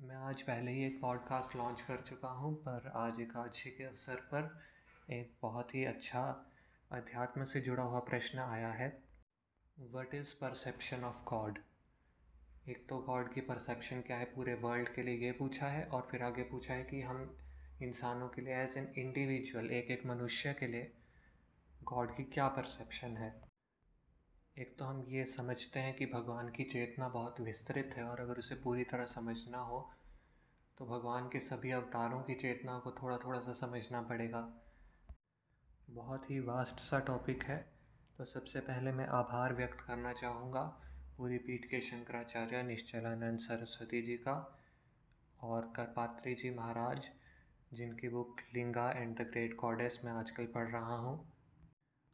मैं आज पहले ही एक पॉडकास्ट लॉन्च कर चुका हूँ, पर आज एकादशी के अवसर पर एक बहुत ही अच्छा अध्यात्म से जुड़ा हुआ प्रश्न आया है। What is perception of God एक तो गॉड की परसेप्शन क्या है? पूरे वर्ल्ड के लिए ये पूछा है और फिर आगे पूछा है कि हम इंसानों के लिए एज एन इंडिविजुअल एक एक मनुष्य के लिए गॉड की क्या परसेप्शन है? एक तो हम ये समझते हैं कि भगवान की चेतना बहुत विस्तृत है और अगर उसे पूरी तरह समझना हो तो भगवान के सभी अवतारों की चेतना को थोड़ा थोड़ा सा समझना पड़ेगा। बहुत ही वास्ट सा टॉपिक है। तो सबसे पहले मैं आभार व्यक्त करना चाहूँगा पूरी पीठ के शंकराचार्य निश्चलानंद सरस्वती जी का और करपात्री जी महाराज, जिनकी book Linga and the great goddess मैं आजकल पढ़ रहा हूँ।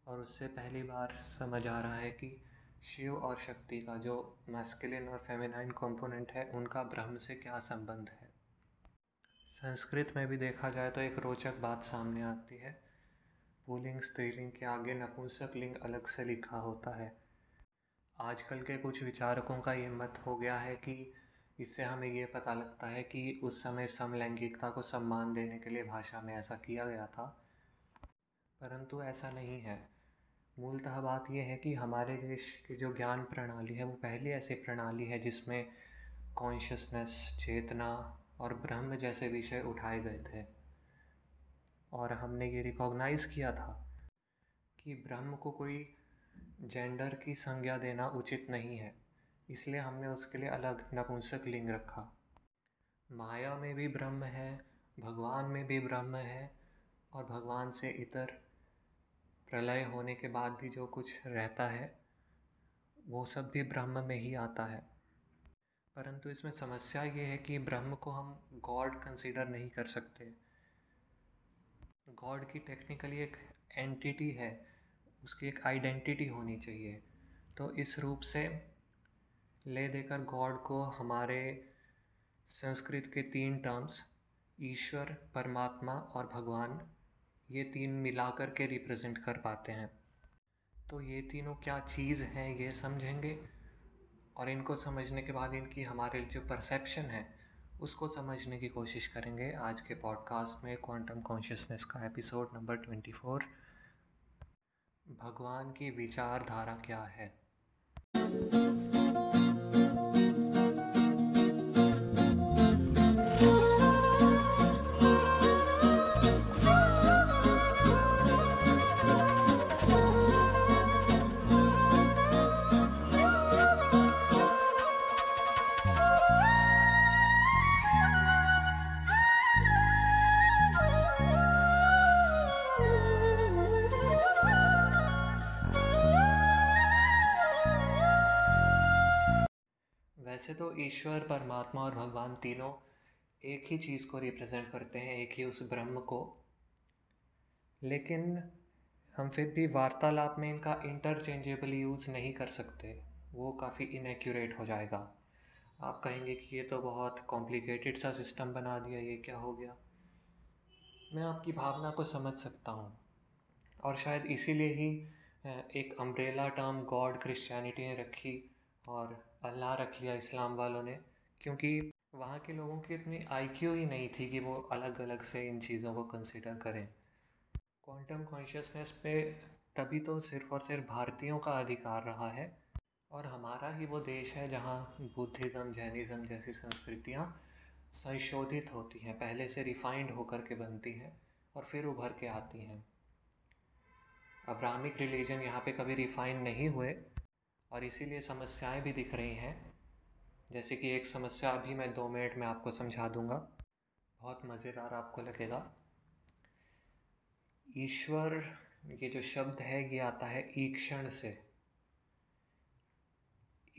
और उससे पहली बार समझ आ रहा है कि शिव और शक्ति का जो मैस्कुलिन और फेमिनाइन कंपोनेंट है, उनका ब्रह्म से क्या संबंध है। संस्कृत में भी देखा जाए तो एक रोचक बात सामने आती है। पुलिंग, स्त्रीलिंग के आगे नपुंसक लिंग अलग से लिखा होता है। आजकल के कुछ विचारकों का ये मत हो गया है कि इससे हमें ये पता लगता है कि उस समय समलैंगिकता को सम्मान देने के लिए भाषा में ऐसा किया गया था। परंतु ऐसा नहीं है। मूलतः बात यह है कि हमारे देश की जो ज्ञान प्रणाली है, वो पहली ऐसी प्रणाली है जिसमें कॉन्शियसनेस चेतना और ब्रह्म जैसे विषय उठाए गए थे। और हमने ये रिकॉग्नाइज़ किया था कि ब्रह्म को कोई जेंडर की संज्ञा देना उचित नहीं है, इसलिए हमने उसके लिए अलग नपुंसक लिंग रखा। माया में भी ब्रह्म है, भगवान में भी ब्रह्म है और भगवान से इतर प्रलय होने के बाद भी जो कुछ रहता है, वो सब भी ब्रह्म में ही आता है। परंतु इसमें समस्या ये है कि ब्रह्म को हम गॉड कंसीडर नहीं कर सकते। गॉड की टेक्निकली एक एंटिटी है, उसकी एक आइडेंटिटी होनी चाहिए। तो इस रूप से ले देकर गॉड को हमारे संस्कृत के तीन टर्म्स, ईश्वर, परमात्मा और भगवान ये तीन मिलाकर के रिप्रेजेंट कर पाते हैं। तो ये तीनों क्या चीज़ हैं, ये समझेंगे? और इनको समझने के बाद इनकी हमारे जो परसेप्शन है, उसको समझने की कोशिश करेंगे आज के पॉडकास्ट में क्वांटम कॉन्शियसनेस का एपिसोड नंबर ट्वेंटी फोर भगवान की विचारधारा क्या है? ईश्वर, परमात्मा और भगवान तीनों एक ही चीज़ को रिप्रेजेंट करते हैं, एक ही उस ब्रह्म को। लेकिन हम फिर भी वार्तालाप में इनका इंटरचेंजेबल यूज़ नहीं कर सकते। वो काफ़ी इनएक्यूरेट हो जाएगा। आप कहेंगे कि ये तो बहुत कॉम्प्लिकेटेड सा सिस्टम बना दिया, ये क्या हो गया? मैं आपकी भावना को समझ सकता हूँ। और शायद इसीलिए ही एक अम्ब्रेला टर्म गॉड क्रिश्चियनिटी ने रखी और अल्लाह रख लिया इस्लाम वालों ने, क्योंकि वहाँ के लोगों की इतनी आईक्यू ही नहीं थी कि वो अलग अलग से इन चीज़ों को कंसिडर करें। क्वांटम कॉन्शियसनेस पे तभी तो सिर्फ़ और सिर्फ़ भारतीयों का अधिकार रहा है, और हमारा ही वो देश है जहाँ बुद्धिज़्म, जैनिज़्म जैसी संस्कृतियाँ संशोधित होती हैं, पहले से रिफाइंड होकर के बनती हैं और फिर उभर के आती हैं। अब्राहमिक रिलीजन यहाँ पे कभी रिफाइन नहीं हुए और इसीलिए समस्याएँ भी दिख रही हैं। जैसे कि एक समस्या अभी मैं दो मिनट में आपको समझा दूँगा। बहुत मज़ेदार आपको लगेगा। ईश्वर, ये जो शब्द है, ये आता है ईक्षण से।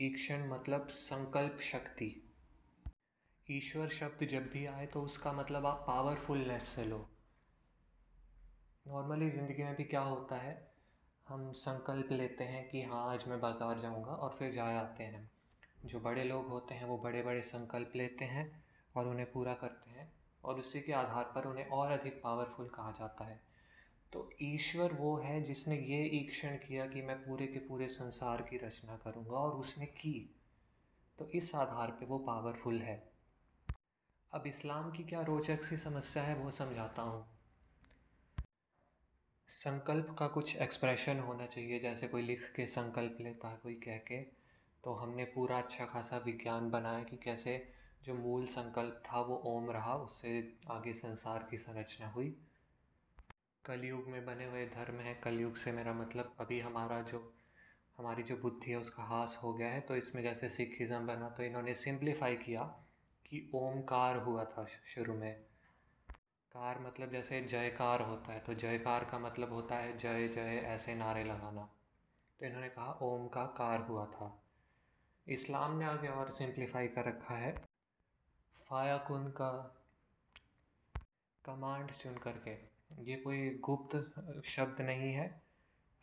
ईक्षण मतलब संकल्प शक्ति। ईश्वर शब्द जब भी आए तो उसका मतलब आप पावरफुलनेस से लो। नॉर्मली ज़िंदगी में भी क्या होता है? हम संकल्प लेते हैं कि हाँ आज मैं बाज़ार जाऊँगा और फिर जा आते हैं। जो बड़े लोग होते हैं, वो बड़े बड़े संकल्प लेते हैं और उन्हें पूरा करते हैं और उसी के आधार पर उन्हें और अधिक पावरफुल कहा जाता है। तो ईश्वर वो है जिसने ये ईक्षण किया कि मैं पूरे के पूरे संसार की रचना करूँगा और उसने की। तो इस आधार पे वो पावरफुल है। अब इस्लाम की क्या रोचक सी समस्या है वो समझाता हूँ। संकल्प का कुछ एक्सप्रेशन होना चाहिए, जैसे कोई लिख के संकल्प लेता है, कोई कह के तो हमने पूरा अच्छा खासा विज्ञान बनाया कि कैसे जो मूल संकल्प था, वो ओम रहा, उससे आगे संसार की संरचना हुई। कलयुग में बने हुए धर्म है, कलयुग से मेरा मतलब अभी हमारा जो, हमारी जो बुद्धि है, उसका हास हो गया है तो इसमें जैसे सिखिज़म बना तो इन्होंने सिंप्लीफाई किया कि ओमकार हुआ था शुरू में। कार मतलब जैसे जयकार होता है तो जयकार का मतलब होता है जय जय ऐसे नारे लगाना। तो इन्होंने कहा, ओम का कार हुआ था। इस्लाम ने आगे और सिंप्लीफाई कर रखा है। फायाकुन का कमांड चुन करके। ये कोई गुप्त शब्द नहीं है।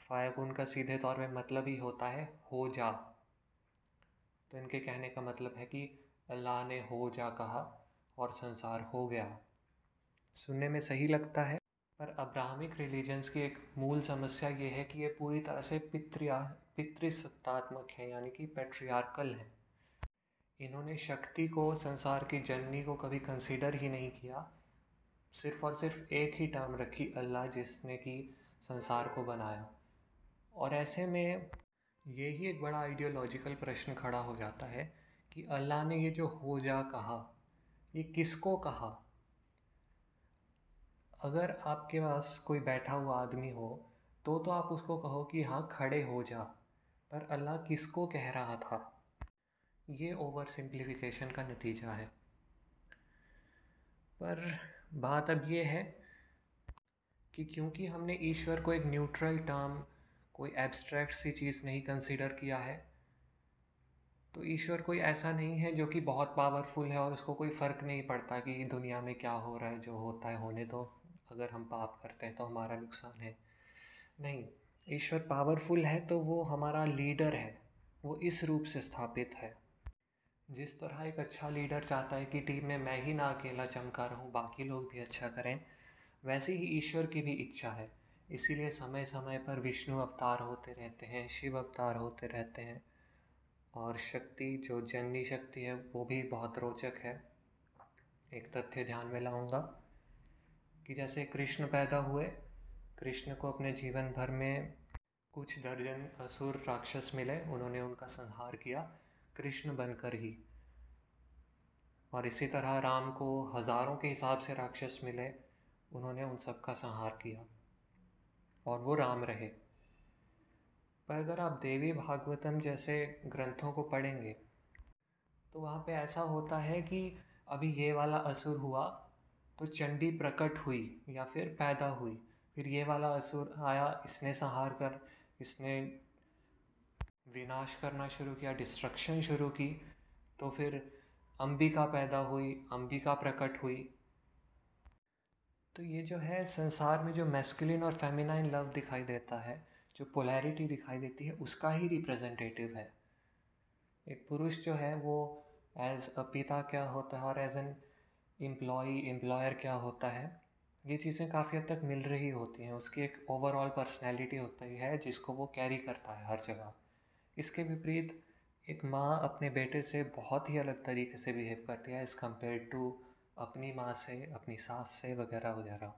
फायाकुन का सीधे तौर पे मतलब ही होता है, हो जा। तो इनके कहने का मतलब है कि अल्लाह ने हो जा कहा और संसार हो गया। सुनने में सही लगता है। पर अब्राहमिक रिलीजन्स की एक मूल समस्या ये है कि ये पूरी तरह से पित्रिया, पितृसत्तात्मक है, यानी कि पेट्रियार्कल है। इन्होंने शक्ति को, संसार की जननी को कभी कंसीडर ही नहीं किया। सिर्फ़ और सिर्फ़ एक ही टर्म रखी अल्लाह जिसने कि संसार को बनाया। और ऐसे में ये ही एक बड़ा आइडियोलॉजिकल प्रश्न खड़ा हो जाता है कि अल्लाह ने ये जो हो जा कहा, ये किसको कहा? अगर आपके पास कोई बैठा हुआ आदमी हो तो तो आप उसको कहो कि हाँ खड़े हो जा। पर अल्लाह किसको कह रहा था? ये ओवर सिंप्लीफिकेशन का नतीजा है। पर बात अब ये है कि क्योंकि हमने ईश्वर को एक न्यूट्रल टर्म कोई एब्स्ट्रैक्ट सी चीज़ नहीं कंसीडर किया है तो ईश्वर कोई ऐसा नहीं है जो कि बहुत पावरफुल है और उसको कोई फ़र्क नहीं पड़ता कि दुनिया में क्या हो रहा है, जो होता है, होने दो। अगर हम पाप करते हैं तो हमारा नुकसान है। नहीं, ईश्वर पावरफुल है तो वो हमारा लीडर है। वो इस रूप से स्थापित है। जिस तरह एक अच्छा लीडर चाहता है कि टीम में मैं ही ना अकेला चमका रहूँ, बाकी लोग भी अच्छा करें, वैसे ही ईश्वर की भी इच्छा है। इसीलिए समय समय पर विष्णु अवतार होते रहते हैं, शिव अवतार होते रहते हैं। और शक्ति, जो जननी शक्ति है, वो भी बहुत रोचक है। एक तथ्य ध्यान में लाऊँगा। कि जैसे कृष्ण पैदा हुए, कृष्ण को अपने जीवन भर में कुछ दर्जन असुर राक्षस मिले, उन्होंने उनका संहार किया, कृष्ण बनकर ही। और इसी तरह राम को हज़ारों के हिसाब से राक्षस मिले, उन्होंने उन सब का संहार किया, और वो राम रहे। पर अगर आप देवी भागवतम जैसे ग्रंथों को पढ़ेंगे तो वहाँ पे ऐसा होता है कि अभी ये वाला असुर हुआ तो चंडी प्रकट हुई या फिर पैदा हुई। फिर ये वाला असुर आया, इसने संहार कर, इसने विनाश करना शुरू किया डिस्ट्रक्शन शुरू की। तो फिर अंबिका पैदा हुई, अंबिका प्रकट हुई। तो ये जो है, संसार में जो मैस्कुलिन और फेमिनाइन लव दिखाई देता है, जो पोलैरिटी दिखाई देती है, उसका ही रिप्रेजेंटेटिव है। एक पुरुष जो है, वो एज अ पिता क्या होता है और एज एन एम्प्लॉई एम्प्लॉयर क्या होता है? ये चीज़ें काफ़ी हद तक मिल रही होती हैं। उसकी एक ओवरऑल पर्सनैलिटी होती है जिसको वो कैरी करता है हर जगह। इसके विपरीत, एक माँ अपने बेटे से बहुत ही अलग तरीके से बिहेव करती है एज़ कंपेयर टू अपनी माँ से, अपनी सास से वगैरह वगैरह।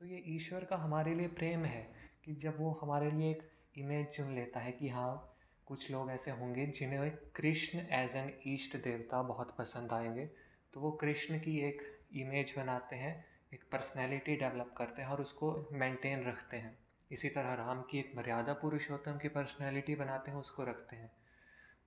तो ये ईश्वर का हमारे लिए प्रेम है कि जब वो हमारे लिए एक इमेज चुन लेता है कि हाँ कुछ लोग ऐसे होंगे जिन्हें कृष्ण एज एन ईष्ट देवता बहुत पसंद आएँगे। तो वो कृष्ण की एक इमेज बनाते हैं, एक पर्सनैलिटी डेवलप करते हैं और उसको मेंटेन रखते हैं। इसी तरह राम की एक मर्यादा पुरुषोत्तम की पर्सनैलिटी बनाते हैं, उसको रखते हैं।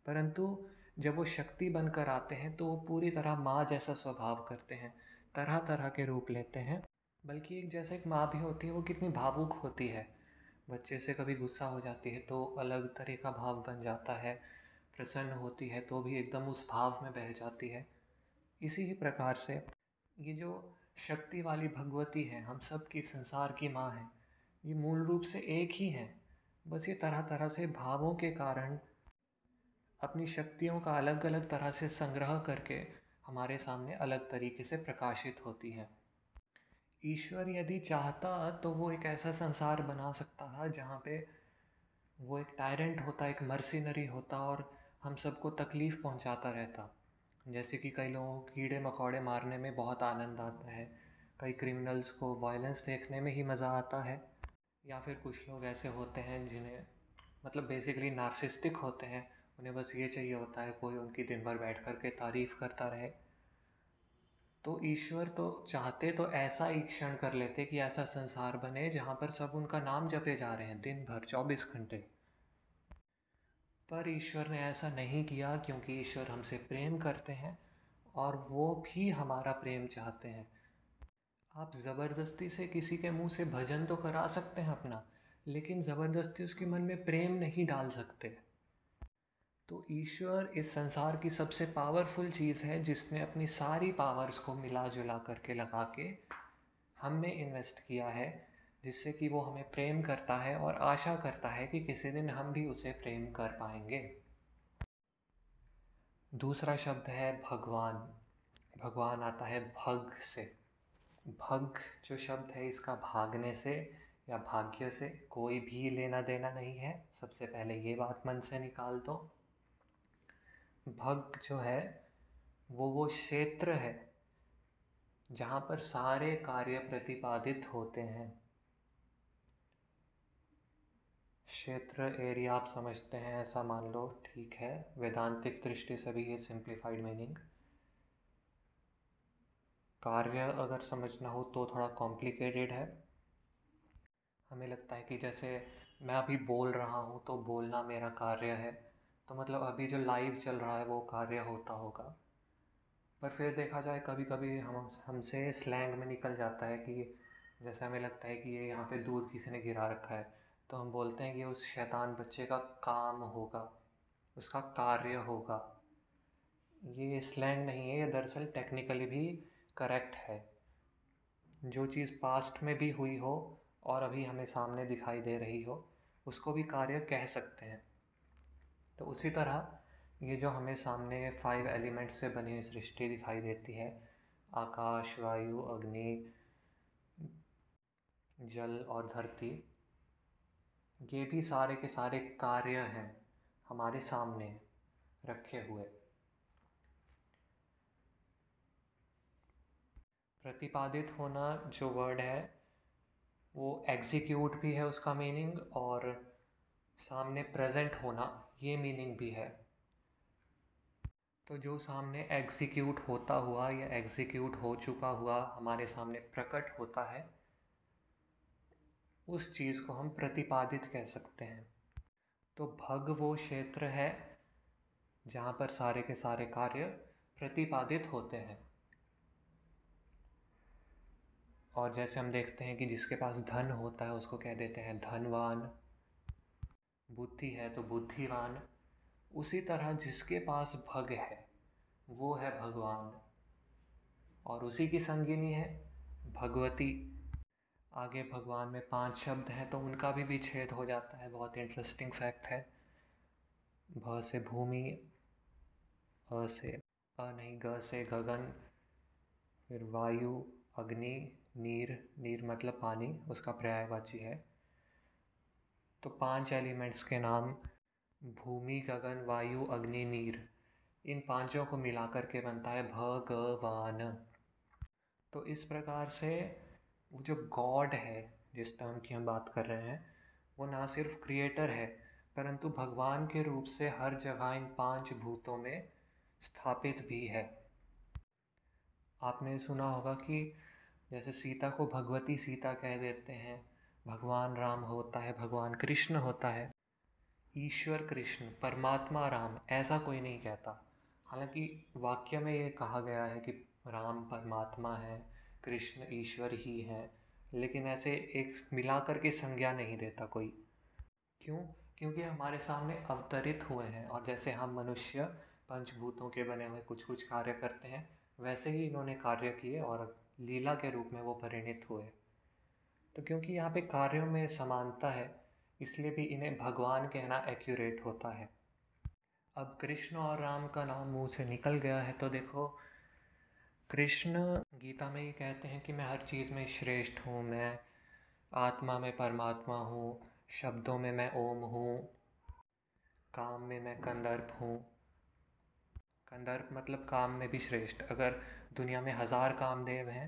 परंतु जब वो शक्ति बनकर आते हैं तो वो पूरी तरह माँ जैसा स्वभाव करते हैं तरह तरह के रूप लेते हैं। बल्कि एक जैसे एक माँ भी होती है, वो कितनी भावुक होती है। बच्चे से कभी गुस्सा हो जाती है तो अलग तरह का भाव बन जाता है, प्रसन्न होती है तो भी एकदम उस भाव में बह जाती है। इसी ही प्रकार से ये जो शक्ति वाली भगवती है, हम सब की, संसार की माँ है, ये मूल रूप से एक ही है। बस ये तरह तरह से भावों के कारण अपनी शक्तियों का अलग अलग तरह से संग्रह करके हमारे सामने अलग तरीके से प्रकाशित होती है। ईश्वर यदि चाहता तो वो एक ऐसा संसार बना सकता था जहाँ पे वो एक टायरेंट होता, एक मर्सिनरी होता और हम सबको तकलीफ़ पहुँचाता रहता। जैसे कि कई लोगों को कीड़े मकोड़े मारने में बहुत आनंद आता है। कई क्रिमिनल्स को वायलेंस देखने में ही मज़ा आता है। या फिर कुछ लोग ऐसे होते हैं जिन्हें मतलब बेसिकली नार्सिस्टिक होते हैं। उन्हें बस ये चाहिए होता है कोई उनकी दिन भर बैठ कर के तारीफ़ करता रहे। तो ईश्वर तो चाहते तो ऐसा ही क्षण कर लेते कि ऐसा संसार बने जहाँ पर सब उनका नाम जपे जा रहे हैं दिन भर, चौबीस घंटे। पर ईश्वर ने ऐसा नहीं किया क्योंकि ईश्वर हमसे प्रेम करते हैं और वो भी हमारा प्रेम चाहते हैं। आप ज़बरदस्ती से किसी के मुँह से भजन तो करा सकते हैं अपना, लेकिन ज़बरदस्ती उसके मन में प्रेम नहीं डाल सकते। तो ईश्वर इस संसार की सबसे पावरफुल चीज़ है जिसने अपनी सारी पावर्स को मिला जुला करके लगा के हम में इन्वेस्ट किया है। जिससे कि वो हमें प्रेम करता है और आशा करता है कि किसी दिन हम भी उसे प्रेम कर पाएँगे। दूसरा शब्द है भगवान। भगवान आता है भग से। भग जो शब्द है इसका भागने से या भाग्य से कोई भी लेना देना नहीं है। सबसे पहले ये बात मन से निकाल दो। भग जो है, वो वो क्षेत्र है जहाँ पर सारे कार्य प्रतिपादित होते हैं। क्षेत्र एरिया आप समझते हैं, ऐसा मान लो, ठीक है? वेदांतिक दृष्टि से भी ये सिंप्लीफाइड मीनिंग कार्य अगर समझना हो तो थोड़ा कॉम्प्लिकेटेड है। हमें लगता है कि जैसे मैं अभी बोल रहा हूँ तो बोलना मेरा कार्य है। तो मतलब अभी जो लाइव चल रहा है वो कार्य होता होगा। पर फिर देखा जाए कभी कभी हम, हमसे स्लैंग में निकल जाता है कि जैसे हमें लगता है कि ये यहाँ पे दूध किसी ने गिरा रखा है। तो हम बोलते हैं कि उस शैतान बच्चे का काम होगा, उसका कार्य होगा। ये स्लैंग नहीं है, ये दरअसल टेक्निकली भी करेक्ट है। जो चीज़ पास्ट में भी हुई हो और अभी हमें सामने दिखाई दे रही हो, उसको भी कार्य कह सकते हैं। तो उसी तरह ये जो हमें सामने फाइव एलिमेंट्स से बनी हुई सृष्टि दिखाई देती है, आकाश, वायु, अग्नि, जल और धरती ये भी सारे के सारे कार्य हैं हमारे सामने रखे हुए। प्रतिपादित होना जो वर्ड है, वो एग्जीक्यूट भी है उसका मीनिंग और सामने प्रेजेंट होना, ये मीनिंग भी है। तो जो सामने एग्जीक्यूट होता हुआ या एग्जीक्यूट हो चुका हुआ हमारे सामने प्रकट होता है उस चीज़ को हम प्रतिपादित कह सकते हैं। तो भग वो क्षेत्र है जहाँ पर सारे के सारे कार्य प्रतिपादित होते हैं। और जैसे हम देखते हैं कि जिसके पास धन होता है, उसको कह देते हैं धनवान। बुद्धि है तो बुद्धिवान। उसी तरह जिसके पास भग है, वो है भगवान। और उसी की संगिनी है भगवती। आगे भगवान में पाँच शब्द हैं तो उनका भी विच्छेद हो जाता है। बहुत इंटरेस्टिंग फैक्ट है। भ से भूमि, अ से अ नहीं, ग से गगन, फिर वायु, अग्नि, नीर नीर मतलब पानी, उसका पर्यायवाची है। तो पाँच एलिमेंट्स के नाम, भूमि, गगन, वायु, अग्नि, नीर, इन पाँचों को मिलाकर के बनता है भगवान तो इस प्रकार से वो जो गॉड है, जिस टर्म की हम बात कर रहे हैं, वो ना सिर्फ़ क्रिएटर है, परंतु भगवान के रूप से हर जगह इन पाँच भूतों में स्थापित भी है। आपने सुना होगा कि जैसे सीता को भगवती सीता कह देते हैं, भगवान राम होता है, भगवान कृष्ण होता है, ईश्वर कृष्ण, परमात्मा राम, ऐसा कोई नहीं कहता। हालाँकि वाक्य में ये कहा गया है कि राम परमात्मा है कृष्ण ईश्वर ही है, लेकिन ऐसे एक मिला कर के संज्ञा नहीं देता कोई। क्यों? क्योंकि हमारे सामने अवतरित हुए हैं, और जैसे हम मनुष्य पंचभूतों के बने हुए कुछ कुछ कार्य करते हैं, वैसे ही इन्होंने कार्य किए और लीला के रूप में वो परिणित हुए। तो क्योंकि यहाँ पे कार्यों में समानता है, इसलिए भी इन्हें भगवान कहना एक्यूरेट होता है। अब कृष्ण और राम का नाम मुँह से निकल गया है तो देखो कृष्ण गीता में ये कहते हैं कि मैं हर चीज़ में श्रेष्ठ हूँ, मैं आत्मा में परमात्मा हूँ, शब्दों में मैं ओम हूँ, काम में मैं कंदर्प हूँ। कंदर्प मतलब काम में भी श्रेष्ठ। अगर दुनिया में हज़ार कामदेव हैं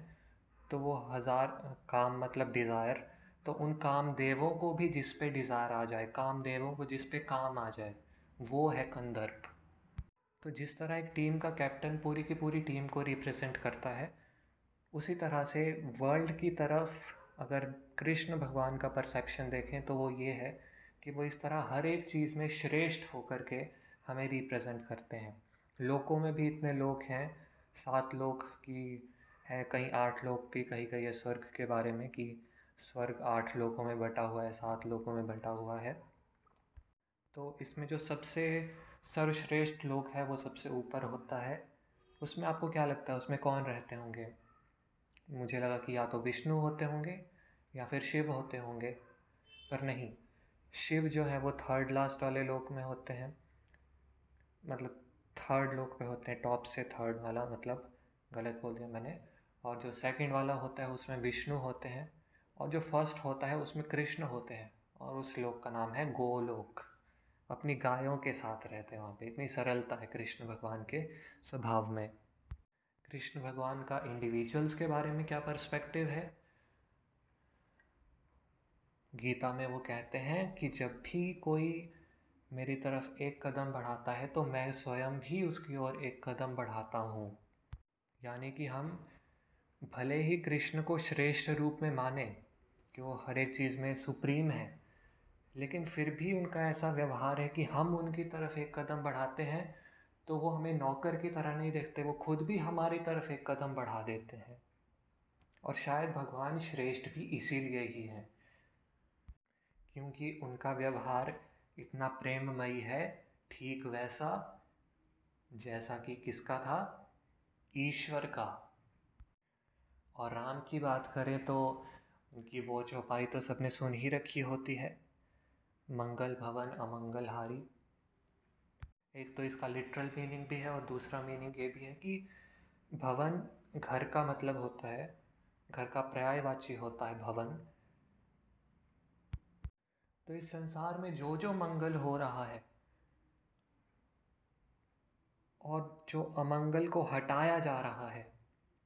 तो वो हज़ार काम मतलब डिज़ायर तो उन काम देवों को भी जिस पे डिज़ायर आ जाए काम देवों को जिस पे काम आ जाए, वो है कंदर्प। तो जिस तरह एक टीम का कैप्टन पूरी की पूरी टीम को रिप्रेजेंट करता है, उसी तरह से वर्ल्ड की तरफ़ अगर कृष्ण भगवान का परसेप्शन देखें तो वो ये है कि वो इस तरह हर एक चीज़ में श्रेष्ठ होकर के हमें रिप्रेजेंट करते हैं। लोकों में भी इतने लोग हैं, सात लोग की है, कहीं आठ लोग की, कहीं कहीं स्वर्ग के बारे में कि स्वर्ग आठ लोगों में बटा हुआ है, सात लोगों में बटा हुआ है। तो इसमें जो सबसे सर्वश्रेष्ठ लोग है, वो सबसे ऊपर होता है। उसमें आपको क्या लगता है? उसमें कौन रहते होंगे? मुझे लगा कि या तो विष्णु होते होंगे या फिर शिव होते होंगे, पर नहीं। शिव जो है, वो थर्ड लास्ट वाले लोक में होते हैं। मतलब थर्ड लोक पे होते हैं टॉप से थर्ड वाला मतलब गलत बोल दिया मैंने। और जो सेकंड वाला होता है, उसमें विष्णु होते हैं। और जो फ़र्स्ट होता है, उसमें कृष्ण होते हैं। और उस लोक का नाम है गोलोक। अपनी गायों के साथ रहते हैं वहाँ पे। इतनी सरलता है कृष्ण भगवान के स्वभाव में। कृष्ण भगवान का इंडिविजुअल्स के बारे में क्या पर्सपेक्टिव है? गीता में वो कहते हैं कि जब भी कोई मेरी तरफ़ एक कदम बढ़ाता है तो मैं स्वयं भी उसकी ओर एक कदम बढ़ाता हूँ। यानी कि हम भले ही कृष्ण को श्रेष्ठ रूप में माने कि वो हर एक चीज़ में सुप्रीम है लेकिन फिर भी उनका ऐसा व्यवहार है कि हम उनकी तरफ़ एक कदम बढ़ाते हैं तो वो हमें नौकर की तरह नहीं देखते, वो खुद भी हमारी तरफ़ एक कदम बढ़ा देते हैं। और शायद भगवान श्रेष्ठ भी इसीलिए ही हैं, क्योंकि उनका व्यवहार इतना प्रेममयी है, ठीक वैसा जैसा कि किसका था? ईश्वर का। और राम की बात करें तो उनकी वो चौपाई तो सबने सुन ही रखी होती है। मंगल भवन अमंगल हारी एक तो इसका लिटरल मीनिंग भी है और दूसरा मीनिंग ये भी है कि भवन घर का मतलब होता है, घर का पर्यायवाची होता है भवन। तो इस संसार में जो जो मंगल हो रहा है और जो अमंगल को हटाया जा रहा है,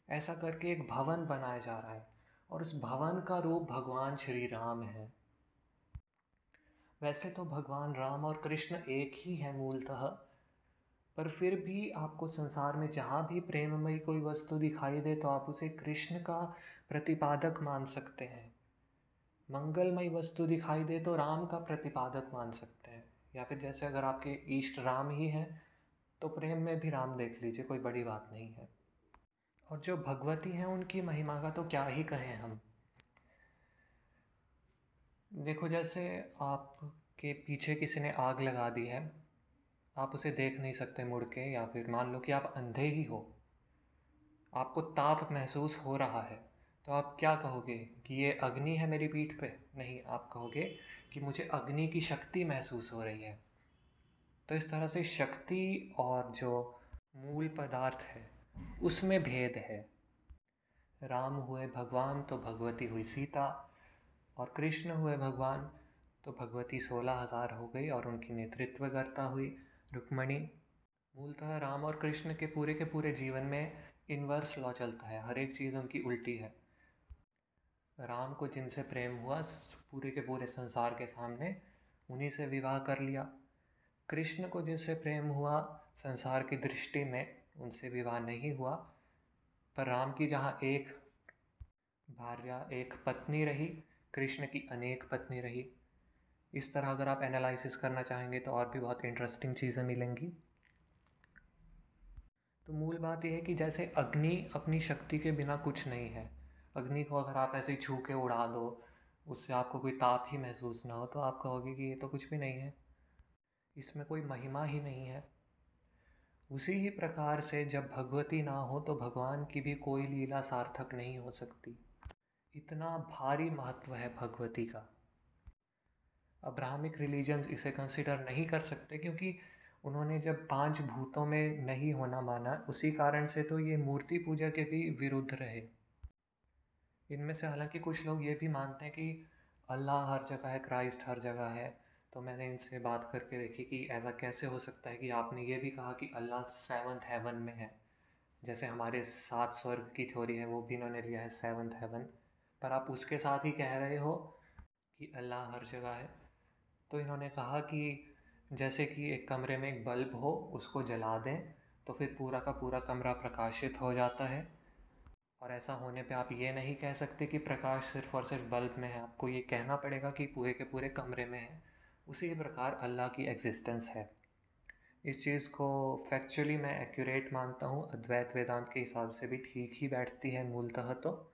ऐसा करके एक भवन बनाया जा रहा है और उस भवन का रूप भगवान श्री राम है। वैसे तो भगवान राम और कृष्ण एक ही है मूलतः, पर फिर भी आपको संसार में जहाँ भी प्रेममयी कोई वस्तु दिखाई दे तो आप उसे कृष्ण का प्रतिपादक मान सकते हैं। मंगलमय वस्तु दिखाई दे तो राम का प्रतिपादक मान सकते हैं। या फिर जैसे अगर आपके ईष्ट राम ही हैं तो प्रेम में भी राम देख लीजिए, कोई बड़ी बात नहीं है। और जो भगवती हैं, उनकी महिमा का तो क्या ही कहें हम। देखो, जैसे आपके पीछे किसी ने आग लगा दी है, आप उसे देख नहीं सकते मुड़ के, या फिर मान लो कि आप अंधे ही हो, आपको ताप महसूस हो रहा है तो आप क्या कहोगे कि ये अग्नि है मेरी पीठ पे? नहीं, आप कहोगे कि मुझे अग्नि की शक्ति महसूस हो रही है। तो इस तरह से शक्ति और जो मूल पदार्थ है, उसमें भेद है। राम हुए भगवान तो भगवती हुई सीता और कृष्ण हुए भगवान तो भगवती सोलह हज़ार हो गई और उनकी नेतृत्व करता हुई रुक्मणी। मूलतः राम और कृष्ण के पूरे के पूरे जीवन में इन्वर्स लॉ चलता है, हर एक चीज़ उनकी उल्टी है। राम को जिनसे प्रेम हुआ, पूरे के पूरे संसार के सामने उन्हीं से विवाह कर लिया। कृष्ण को जिनसे प्रेम हुआ, संसार की दृष्टि में उनसे विवाह नहीं हुआ, पर राम की जहाँ एक भार्या, एक पत्नी रही कृष्ण की अनेक पत्नी रही। इस तरह अगर आप एनालिसिस करना चाहेंगे तो और भी बहुत इंटरेस्टिंग चीज़ें मिलेंगी। तो मूल बात यह है कि जैसे अग्नि अपनी शक्ति के बिना कुछ नहीं है। अग्नि को अगर आप ऐसे छू के उड़ा दो, उससे आपको कोई ताप ही महसूस ना हो तो आप कहोगे कि ये तो कुछ भी नहीं है। इसमें कोई महिमा ही नहीं है। उसी ही प्रकार से जब भगवती ना हो तो भगवान की भी कोई लीला सार्थक नहीं हो सकती। इतना भारी महत्व है भगवती का। अब्राहमिक रिलीजन्स इसे कंसिडर नहीं कर सकते क्योंकि उन्होंने जब पाँच भूतों में नहीं होना माना, उसी कारण से तो ये मूर्ति पूजा के भी विरुद्ध रहे। इनमें से हालाँकि कुछ लोग ये भी मानते हैं कि अल्लाह हर जगह है, क्राइस्ट हर जगह है। तो मैंने इनसे बात करके देखी कि ऐसा कैसे हो सकता है कि आपने ये भी कहा कि अल्लाह सेवन्थ हेवन में है। जैसे हमारे सात स्वर्ग की थ्योरी है, वो भी इन्होंने लिया है सेवन्थ हेवन पर आप उसके साथ ही कह रहे हो कि अल्लाह हर जगह है। तो इन्होंने कहा कि जैसे कि एक कमरे में एक बल्ब हो, उसको जला दें तो फिर पूरा का पूरा कमरा प्रकाशित हो जाता है। और ऐसा होने पे आप ये नहीं कह सकते कि प्रकाश सिर्फ़ और सिर्फ़ बल्ब में है। आपको ये कहना पड़ेगा कि पूरे के पूरे कमरे में है। उसी प्रकार अल्लाह की एग्जिस्टेंस है। इस चीज़ को फैक्चुअली मैं एक्यूरेट मानता हूँ। अद्वैत वेदांत के हिसाब से भी ठीक ही बैठती है मूलतः तो।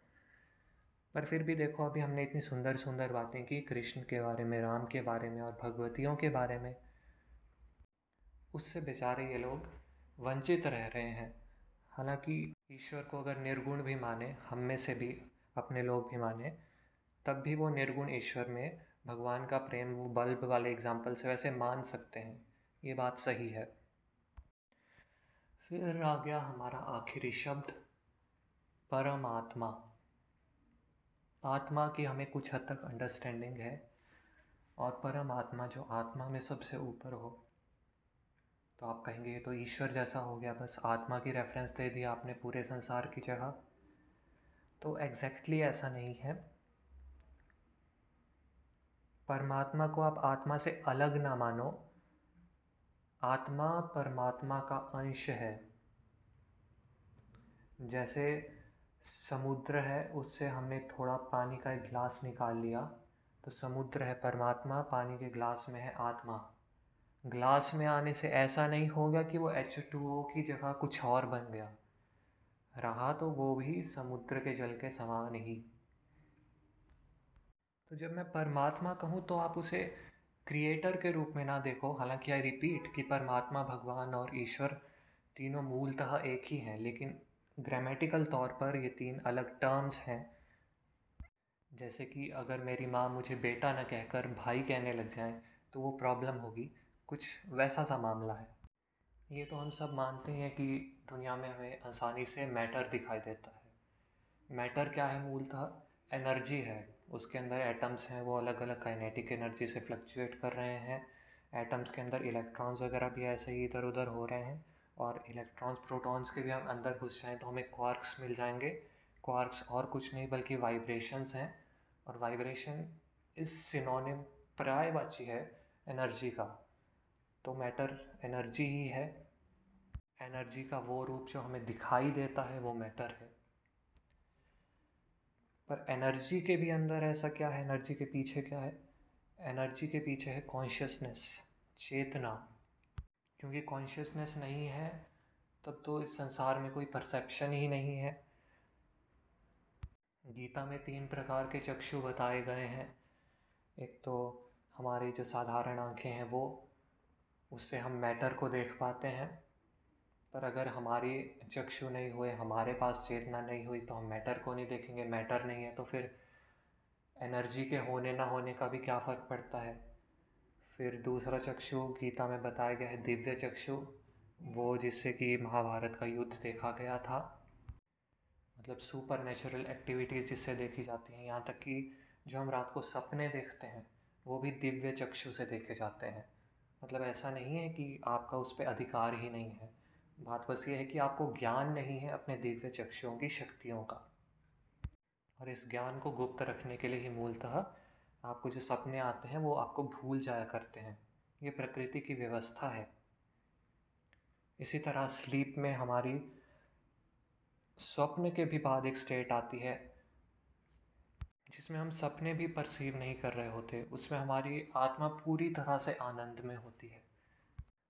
पर फिर भी देखो, अभी हमने इतनी सुंदर सुंदर बातें की, कृष्ण के बारे में, राम के बारे में और भगवतियों के बारे में। उससे बेचारे ये लोग वंचित रह रहे हैं। हालाँकि ईश्वर को अगर निर्गुण भी माने, हम में से भी, अपने लोग भी माने, तब भी वो निर्गुण ईश्वर में भगवान का प्रेम, वो बल्ब वाले एग्ज़ाम्पल से वैसे मान सकते हैं। ये बात सही है। फिर आ गया हमारा आखिरी शब्द, परमात्मा। आत्मा की हमें कुछ हद तक अंडरस्टैंडिंग है और परमात्मा जो आत्मा में सबसे ऊपर हो। तो आप कहेंगे, ये तो ईश्वर जैसा हो गया, बस आत्मा की रेफरेंस दे दिया आपने पूरे संसार की जगह। तो एग्जैक्टली exactly ऐसा नहीं है। परमात्मा को आप आत्मा से अलग ना मानो। आत्मा परमात्मा का अंश है। जैसे समुद्र है, उससे हमने थोड़ा पानी का एक गिलास निकाल लिया। तो समुद्र है परमात्मा, पानी के गिलास में है आत्मा। ग्लास में आने से ऐसा नहीं होगा कि वो एच टू ओ की जगह कुछ और बन गया। रहा तो वो भी समुद्र के जल के समान ही। तो जब मैं परमात्मा कहूँ तो आप उसे क्रिएटर के रूप में ना देखो। हालाँकि आई रिपीट कि परमात्मा, भगवान और ईश्वर तीनों मूलतः एक ही हैं, लेकिन ग्रामेटिकल तौर पर ये तीन अलग टर्म्स हैं। जैसे कि अगर मेरी माँ मुझे बेटा न कहकर भाई कहने लग जाए तो वो प्रॉब्लम होगी। कुछ वैसा सा मामला है। ये तो हम सब मानते हैं कि दुनिया में हमें आसानी से मैटर दिखाई देता है। मैटर क्या है मूलतः? एनर्जी है। उसके अंदर एटम्स हैं, वो अलग अलग काइनेटिक एनर्जी से फ्लक्चुएट कर रहे हैं। एटम्स के अंदर इलेक्ट्रॉन्स वगैरह भी ऐसे ही इधर उधर हो रहे हैं। और इलेक्ट्रॉन्स प्रोटॉन्स के भी हम अंदर घुस जाएँ तो हमें क्वार्क्स मिल जाएँगे। क्वार्क्स और कुछ नहीं, बल्कि वाइब्रेशंस हैं। और वाइब्रेशन इस सिनोनिम पर्यायवाची है एनर्जी का। तो मैटर एनर्जी ही है। एनर्जी का वो रूप जो हमें दिखाई देता है, वो मैटर है। पर एनर्जी के भी अंदर ऐसा क्या है? एनर्जी के पीछे क्या है? एनर्जी के पीछे है कॉन्शियसनेस चेतना। क्योंकि कॉन्शियसनेस नहीं है, तब तो इस संसार में कोई परसेप्शन ही नहीं है। गीता में तीन प्रकार के चक्षु बताए गए हैं। एक तो हमारी जो साधारण आँखें हैं वो, उससे हम मैटर को देख पाते हैं। पर अगर हमारी चक्षु नहीं हुए, हमारे पास चेतना नहीं हुई तो हम मैटर को नहीं देखेंगे। मैटर नहीं है तो फिर एनर्जी के होने ना होने का भी क्या फ़र्क पड़ता है? फिर दूसरा चक्षु गीता में बताया गया है, दिव्य चक्षु, वो जिससे कि महाभारत का युद्ध देखा गया था। मतलब सुपर नेचुरल एक्टिविटीज़ जिससे देखी जाती हैं। यहाँ तक कि जो हम रात को सपने देखते हैं, वो भी दिव्य चक्षु से देखे जाते हैं। मतलब ऐसा नहीं है कि आपका उस पर अधिकार ही नहीं है। बात बस ये है कि आपको ज्ञान नहीं है अपने दिव्य चक्षुओं की शक्तियों का। और इस ज्ञान को गुप्त रखने के लिए ही मूलतः आपको जो सपने आते हैं, वो आपको भूल जाया करते हैं। ये प्रकृति की व्यवस्था है। इसी तरह स्लीप में हमारी स्वप्न के भी बाद एक स्टेट आती है, जिसमें हम सपने भी परसीव नहीं कर रहे होते। उसमें हमारी आत्मा पूरी तरह से आनंद में होती है।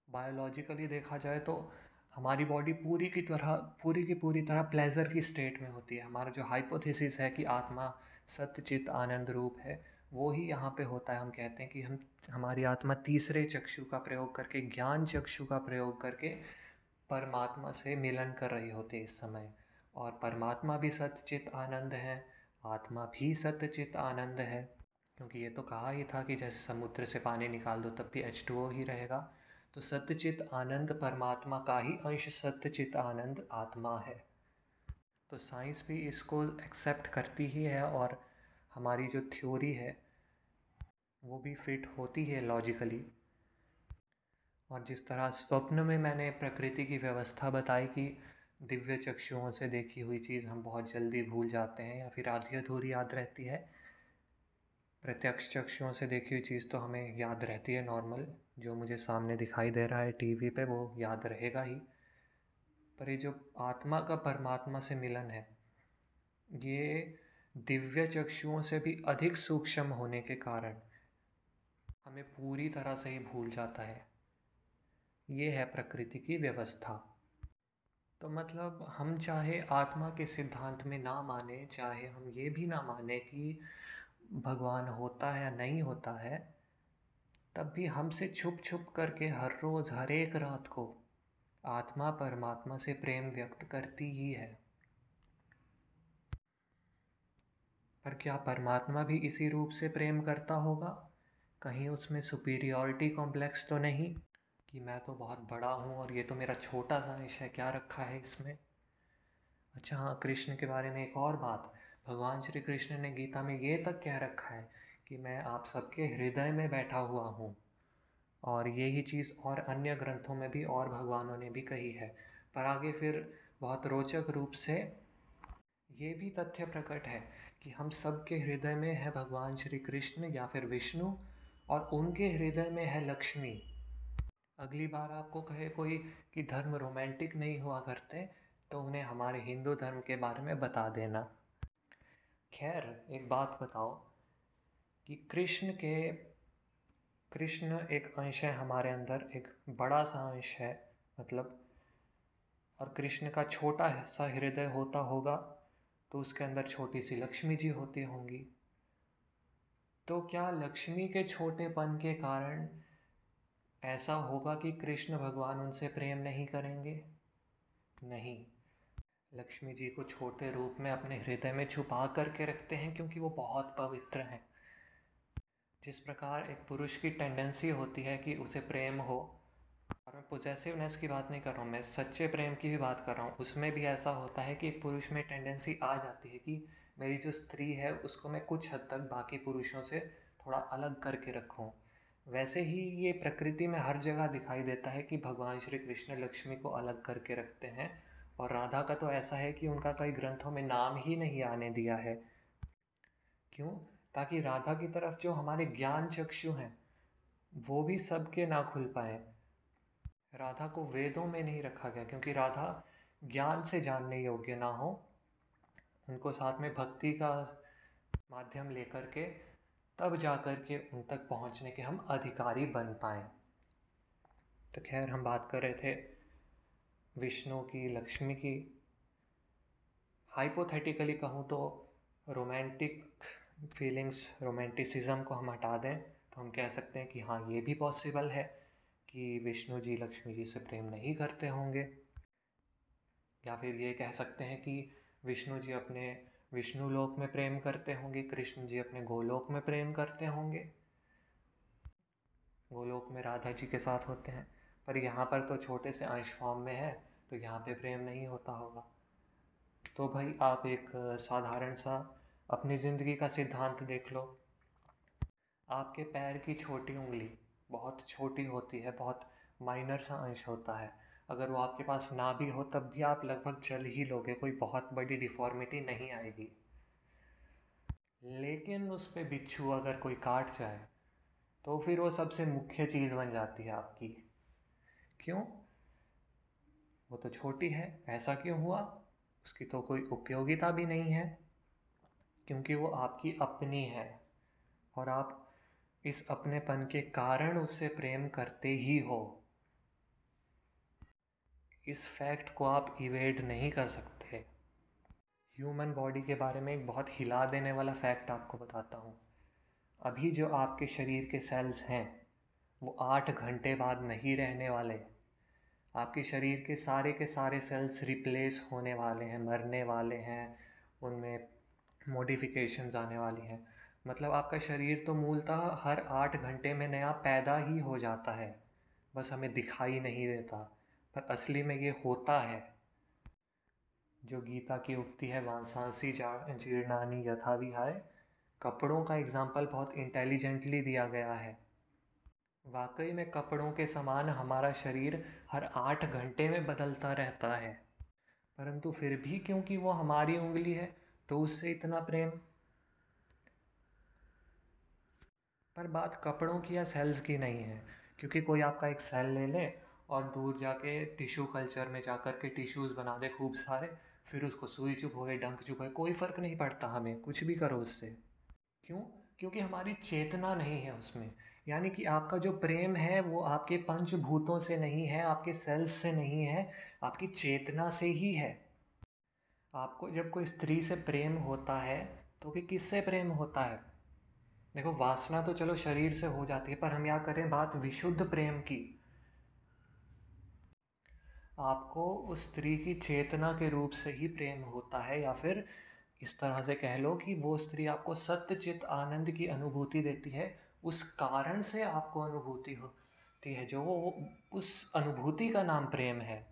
बायोलॉजिकली देखा जाए तो हमारी बॉडी पूरी की तरह, पूरी की पूरी तरह प्लेजर की स्टेट में होती है। हमारा जो हाइपोथेसिस है कि आत्मा सत्यचित आनंद रूप है वो ही यहाँ पे होता है, हम कहते हैं कि हम, हमारी आत्मा तीसरे चक्षु का प्रयोग करके, ज्ञान चक्षु का प्रयोग करके परमात्मा से मिलन कर रही होती है इस समय। और परमात्मा भी सत्यचित आनंद है, आत्मा भी सत्यचित आनंद है। क्योंकि ये तो कहा ही था कि जैसे समुद्र से पानी निकाल दो, तब भी एच ही रहेगा। तो सत्यचित आनंद परमात्मा का ही अंश सत्यचित आनंद आत्मा है। तो साइंस भी इसको एक्सेप्ट करती ही है और हमारी जो थ्योरी है, वो भी फिट होती है लॉजिकली और जिस तरह स्वप्न में मैंने प्रकृति की व्यवस्था बताई कि दिव्य चक्षुओं से देखी हुई चीज़ हम बहुत जल्दी भूल जाते हैं या फिर आधी अधूरी याद रहती है, प्रत्यक्ष चक्षुओं से देखी हुई चीज़ तो हमें याद रहती है नॉर्मल जो मुझे सामने दिखाई दे रहा है टीवी पे, वो याद रहेगा ही. पर ये जो आत्मा का परमात्मा से मिलन है, ये दिव्य चक्षुओं से भी अधिक सूक्ष्म होने के कारण हमें पूरी तरह से ही भूल जाता है। ये है प्रकृति की व्यवस्था। तो मतलब हम चाहे आत्मा के सिद्धांत में ना माने, चाहे हम ये भी ना माने कि भगवान होता है या नहीं होता है, तब भी हमसे छुप छुप करके हर रोज़, हर एक रात को आत्मा परमात्मा से प्रेम व्यक्त करती ही है। पर क्या परमात्मा भी इसी रूप से प्रेम करता होगा? कहीं उसमें सुपीरियॉरिटी कॉम्प्लेक्स तो नहीं? कि मैं तो बहुत बड़ा हूँ और ये तो मेरा छोटा सा है, क्या रखा है इसमें? अच्छा हाँ कृष्ण के बारे में एक और बात। भगवान श्री कृष्ण ने गीता में ये तक कह रखा है कि मैं आप सबके हृदय में बैठा हुआ हूँ। और यही चीज़ और अन्य ग्रंथों में भी और भगवानों ने भी कही है। पर आगे फिर बहुत रोचक रूप से ये भी तथ्य प्रकट है कि हम सब के हृदय में है भगवान श्री कृष्ण या फिर विष्णु और उनके हृदय में है लक्ष्मी। अगली बार आपको कहे कोई कि धर्म रोमांटिक नहीं हुआ करते तो उन्हें हमारे हिंदू धर्म के बारे में बता देना। खैर, एक बात बताओ कि कृष्ण के, कृष्ण एक अंश है हमारे अंदर, एक बड़ा सा अंश है मतलब और कृष्ण का छोटा सा हृदय होता होगा तो उसके अंदर छोटी सी लक्ष्मी जी होती होंगी। तो क्या लक्ष्मी के छोटेपन के कारण ऐसा होगा कि कृष्ण भगवान उनसे प्रेम नहीं करेंगे? नहीं। लक्ष्मी जी को छोटे रूप में अपने हृदय में छुपा करके रखते हैं क्योंकि वो बहुत पवित्र हैं। जिस प्रकार एक पुरुष की टेंडेंसी होती है कि उसे प्रेम हो और मैं पोजेसिवनेस की बात नहीं कर रहा हूँ, मैं सच्चे प्रेम की भी बात कर रहा हूँ। उसमें भी ऐसा होता है कि पुरुष में टेंडेंसी आ जाती है कि मेरी जो स्त्री है, उसको मैं कुछ हद तक बाकी पुरुषों से थोड़ा अलग करके रखूँ। वैसे ही ये प्रकृति में हर जगह दिखाई देता है कि भगवान श्री कृष्ण लक्ष्मी को अलग करके रखते हैं। और राधा का तो ऐसा है कि उनका कई ग्रंथों में नाम ही नहीं आने दिया है। क्यों? ताकि राधा की तरफ़ जो हमारे ज्ञान चक्षु हैं, वो भी सबके ना खुल पाए। राधा को वेदों में नहीं रखा गया, क्योंकि राधा ज्ञान से जानने योग्य ना हो। उनको साथ में भक्ति का माध्यम लेकर के, तब जा कर के उन तक पहुँचने के हम अधिकारी बन पाए। तो खैर, हम बात कर रहे थे विष्णु की, लक्ष्मी की। हाइपोथेटिकली कहूँ तो रोमांटिक फीलिंग्स रोमांटिसिज्म को हम हटा दें तो हम कह सकते हैं कि हाँ ये भी पॉसिबल है। कि विष्णु जी, लक्ष्मी जी से प्रेम नहीं करते होंगे। या फिर ये कह सकते हैं कि विष्णु जी अपने विष्णु लोक में प्रेम करते होंगे, कृष्ण जी अपने गोलोक में प्रेम करते होंगे। गोलोक में राधा जी के साथ होते हैं, पर यहाँ पर तो छोटे से अंश फॉर्म में है तो यहाँ पे प्रेम नहीं होता होगा। तो भाई आप एक साधारण सा अपनी ज़िंदगी का सिद्धांत देख लो। आपके पैर की छोटी उंगली बहुत छोटी होती है, बहुत माइनर सा अंश होता है। अगर वो आपके पास ना भी हो, तब भी आप लगभग चल ही लोगे, कोई बहुत बड़ी डिफ़ॉर्मिटी नहीं आएगी। लेकिन उस पर बिच्छू अगर कोई काट जाए तो फिर वो सबसे मुख्य चीज़ बन जाती है आपकी। क्यों? वो तो छोटी है, ऐसा क्यों हुआ? उसकी तो कोई उपयोगिता भी नहीं है, क्योंकि वो आपकी अपनी है, और आप इस अपनेपन के कारण उससे प्रेम करते ही हो। इस फैक्ट को आप इवेड नहीं कर सकते। ह्यूमन बॉडी के बारे में एक बहुत हिला देने वाला फैक्ट आपको बताता हूँ। अभी जो आपके शरीर के सेल्स हैं, वो आठ घंटे बाद नहीं रहने वाले। आपके शरीर के सारे के सारे सेल्स रिप्लेस होने वाले हैं, मरने वाले हैं, उनमें मॉडिफिकेशंस आने वाली हैं। मतलब आपका शरीर तो मूलतः हर आठ घंटे में नया पैदा ही हो जाता है। बस हमें दिखाई नहीं देता, पर असली में ये होता है। जो गीता की उक्ति है, वांसांसी जीर्णानी यथा विहाय कपड़ों का एग्ज़ाम्पल बहुत इंटेलिजेंटली दिया गया है। वाकई में कपड़ों के समान हमारा शरीर हर आठ घंटे में बदलता रहता है। परंतु फिर भी क्योंकि वो हमारी उंगली है तो उससे इतना प्रेम पर बात कपड़ों की या सेल्स की नहीं है, क्योंकि कोई आपका एक सेल ले ले और दूर जाके टिश्यू कल्चर में जा कर के टिश्यूज़ बना दे खूब सारे, फिर उसको सुई चुभोए डंक चुभोए कोई फ़र्क नहीं पड़ता हमें, कुछ भी करो उससे। क्यों? क्योंकि हमारी चेतना नहीं है उसमें। यानी कि आपका जो प्रेम है, वो आपके पंचभूतों से नहीं है, आपके सेल्स से नहीं है, आपकी चेतना से ही है। आपको जब कोई स्त्री से प्रेम होता है तो भी किससे प्रेम होता है? देखो, वासना तो चलो शरीर से हो जाती है, पर हम यहाँ करें बात विशुद्ध प्रेम की। आपको उस स्त्री की चेतना के रूप से ही प्रेम होता है, या फिर इस तरह से कह लो कि वो स्त्री आपको सत्यचित आनंद की अनुभूति देती है, उस कारण से आपको अनुभूति होती है, जो वो उस अनुभूति का नाम प्रेम है।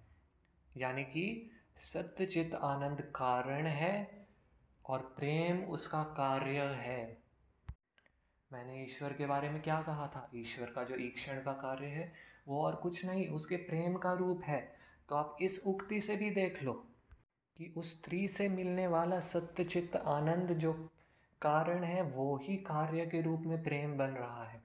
यानी कि सत्यचित आनंद कारण है और प्रेम उसका कार्य है। मैंने ईश्वर के बारे में क्या कहा था? ईश्वर का जो ईक्षण का कार्य है, वो और कुछ नहीं, उसके प्रेम का रूप है। तो आप इस उक्ति से भी देख लो कि उस स्त्री से मिलने वाला सत्य सत्यचित्त आनंद जो कारण है, वो ही कार्य के रूप में प्रेम बन रहा है।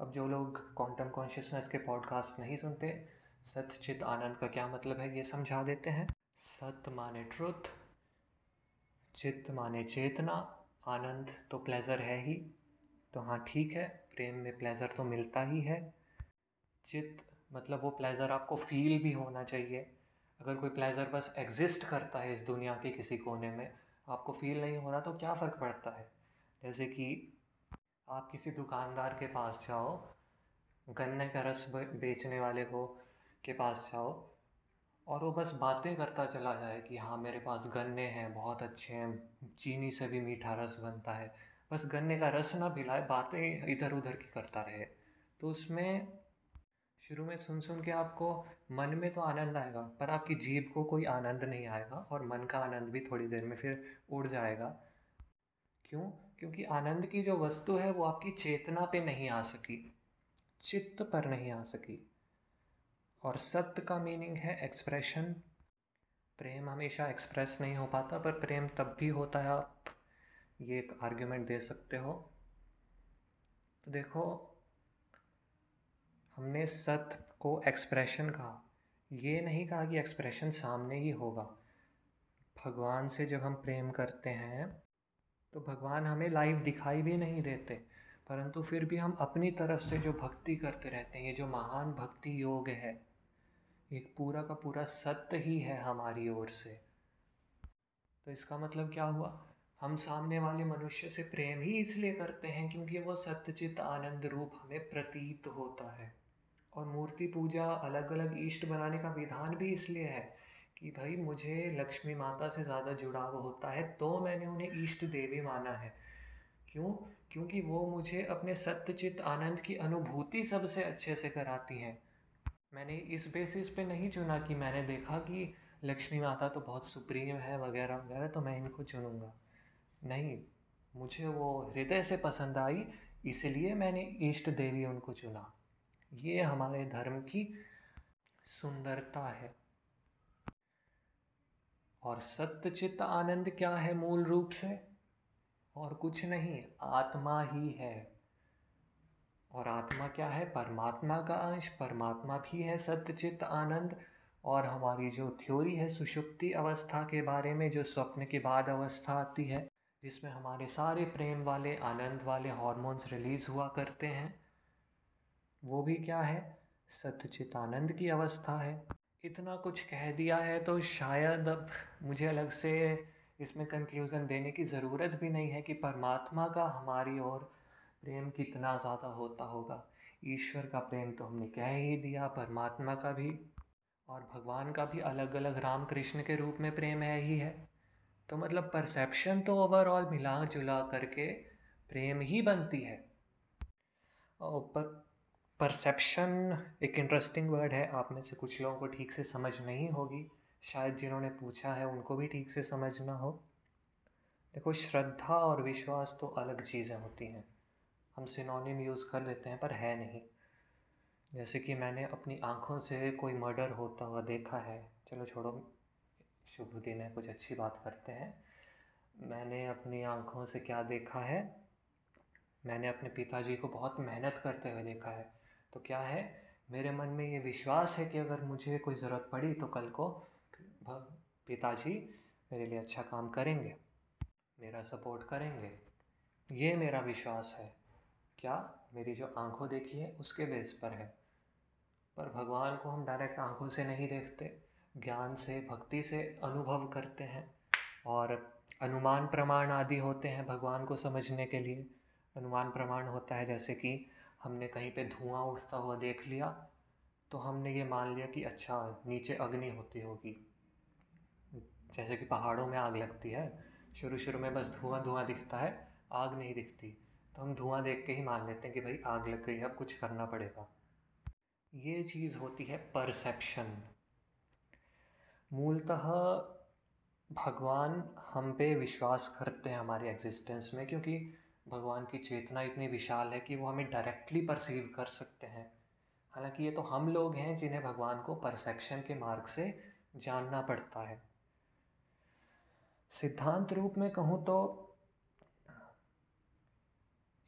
अब जो लोग क्वांटम कॉन्शियसनेस के पॉडकास्ट नहीं सुनते सत्यचित आनंद का क्या मतलब है, ये समझा देते हैं। सत्य माने ट्रुथ चित्त माने चेतना, आनंद तो प्लेजर है ही। तो हाँ ठीक है, प्रेम में प्लेज़र तो मिलता ही है। चित्त मतलब वो प्लेज़र आपको फील भी होना चाहिए। अगर कोई प्लेज़र बस एग्जिस्ट करता है इस दुनिया के किसी कोने में, आपको फील नहीं हो रहा तो क्या फ़र्क पड़ता है? जैसे कि आप किसी दुकानदार के पास जाओ, गन्ने का रस बेचने वाले को, के पास जाओ, और वो बस बातें करता चला जाए कि हाँ मेरे पास गन्ने हैं, बहुत अच्छे हैं, चीनी से भी मीठा रस बनता है। बस गन्ने का रस ना पिलाए, बातें इधर उधर की करता रहे। तो उसमें शुरू में सुन सुन के आपको मन में तो आनंद आएगा, पर आपकी जीभ को कोई आनंद नहीं आएगा और मन का आनंद भी थोड़ी देर में फिर उड़ जाएगा। क्यों? क्योंकि आनंद की जो वस्तु है वो आपकी चेतना पे नहीं आ सकी, चित्त पर नहीं आ सकी। और सत्य का मीनिंग है एक्सप्रेशन प्रेम हमेशा एक्सप्रेस नहीं हो पाता, पर प्रेम तब भी होता है आप ये एक आर्ग्यूमेंट दे सकते हो। तो देखो, हमने सत्य को एक्सप्रेशन कहा। ये नहीं कहा कि एक्सप्रेशन सामने ही होगा। भगवान से जब हम प्रेम करते हैं तो भगवान हमें लाइव दिखाई भी नहीं देते। परंतु फिर भी हम अपनी तरफ़ से जो भक्ति करते रहते हैं, ये जो महान भक्ति योग है एक पूरा का पूरा सत्य ही है हमारी ओर से। तो इसका मतलब क्या हुआ? हम सामने वाले मनुष्य से प्रेम ही इसलिए करते हैं क्योंकि वो सत्यचित आनंद रूप हमें प्रतीत होता है। और मूर्ति पूजा अलग अलग इष्ट बनाने का विधान भी इसलिए है कि भाई मुझे लक्ष्मी माता से ज़्यादा जुड़ाव होता है तो मैंने उन्हें इष्ट देवी माना है। क्यों? क्योंकि वो मुझे अपने सत्यचित आनंद की अनुभूति सबसे अच्छे से कराती हैं। मैंने इस बेसिस पे नहीं चुना कि मैंने देखा कि लक्ष्मी माता तो बहुत सुप्रीम है वगैरह वगैरह तो मैं इनको चुनूँगा। नहीं, मुझे वो हृदय से पसंद आई, इसलिए मैंने इष्ट देवी उनको चुना। ये हमारे धर्म की सुंदरता है। और सत्यचित्त आनंद क्या है मूल रूप से? और कुछ नहीं, आत्मा ही है। और आत्मा क्या है? परमात्मा का अंश। परमात्मा भी है सत्यचित्त आनंद। और हमारी जो थ्योरी है सुषुप्ति अवस्था के बारे में, जो स्वप्न के बाद अवस्था आती है जिसमें हमारे सारे प्रेम वाले, आनंद वाले हॉर्मोन्स रिलीज़ हुआ करते हैं। वो भी क्या है? सत्यचित आनंद की अवस्था है। इतना कुछ कह दिया है तो शायद अब मुझे अलग से इसमें कंक्लूज़न देने की ज़रूरत भी नहीं है कि परमात्मा का हमारी ओर प्रेम कितना ज़्यादा होता होगा। ईश्वर का प्रेम तो हमने कह ही दिया, परमात्मा का भी। और भगवान का भी अलग अलग राम कृष्ण के रूप में प्रेम है ही है। तो मतलब परसेप्शन तो ओवरऑल मिला जुला करके प्रेम ही बनती है। और पर परसेप्शन एक इंटरेस्टिंग वर्ड है, आप में से कुछ लोगों को ठीक से समझ नहीं होगी। शायद जिन्होंने पूछा है, उनको भी ठीक से समझ ना हो। देखो, श्रद्धा और विश्वास तो अलग चीज़ें होती हैं। हम सिनोनिम यूज़ कर लेते हैं, पर है नहीं। जैसे कि मैंने अपनी आँखों से कोई मर्डर होता हुआ देखा है। चलो छोड़ो शुभ दिन है, कुछ अच्छी बात करते हैं। मैंने अपनी आँखों से क्या देखा है? मैंने अपने पिताजी को बहुत मेहनत करते हुए देखा है। तो क्या है? मेरे मन में ये विश्वास है कि अगर मुझे कोई ज़रूरत पड़ी तो कल को पिताजी मेरे लिए अच्छा काम करेंगे, मेरा सपोर्ट करेंगे। ये मेरा विश्वास है। क्या मेरी जो आँखों देखी है, उसके बेस पर है? पर भगवान को हम डायरेक्ट आँखों से नहीं देखते। ज्ञान से, भक्ति से अनुभव करते हैं और अनुमान प्रमाण आदि होते हैं भगवान को समझने के लिए। अनुमान प्रमाण होता है जैसे कि हमने कहीं पे धुआँ उठता हुआ देख लिया तो हमने ये मान लिया कि अच्छा नीचे अग्नि होती होगी। जैसे कि पहाड़ों में आग लगती है, शुरू शुरू में बस धुआँ धुआँ दिखता है, आग नहीं दिखती। तो हम धुआँ देख के ही मान लेते हैं कि भाई आग लग गई अब कुछ करना पड़ेगा। ये चीज़ होती है परसेप्शन मूलतः भगवान हम पे विश्वास करते हैं हमारे एग्जिस्टेंस में, क्योंकि भगवान की चेतना इतनी विशाल है कि वो हमें डायरेक्टली परसीव कर सकते हैं। हालाँकि ये तो हम लोग हैं जिन्हें भगवान को परसेप्शन के मार्ग से जानना पड़ता है। सिद्धांत रूप में कहूँ तो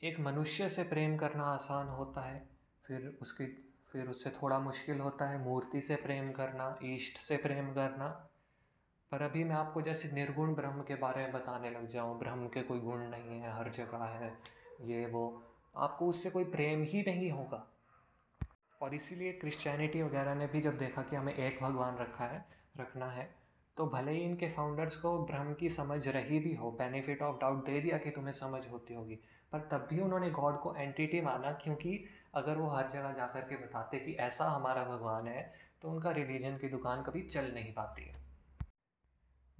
एक मनुष्य से प्रेम करना आसान होता है, फिर उसकी फिर उससे थोड़ा मुश्किल होता है, मूर्ति से प्रेम करना, ईष्ट से प्रेम करना। पर अभी मैं आपको जैसे निर्गुण ब्रह्म के बारे में बताने लग जाऊँ, ब्रह्म के कोई गुण नहीं है, हर जगह है, ये, वो, आपको उससे कोई प्रेम ही नहीं होगा। और इसीलिए क्रिश्चियनिटी वगैरह ने भी जब देखा कि हमें एक भगवान रखा है, रखना है तो भले ही इनके फाउंडर्स को ब्रह्म की समझ रही भी हो बेनिफिट ऑफ़ डाउट दे दिया कि तुम्हें समझ होती होगी, पर तब भी उन्होंने गॉड को एंटिटी माना, क्योंकि अगर वो हर जगह जा कर के बताते कि ऐसा हमारा भगवान है तो उनका रिलीजन की दुकान कभी चल नहीं पाती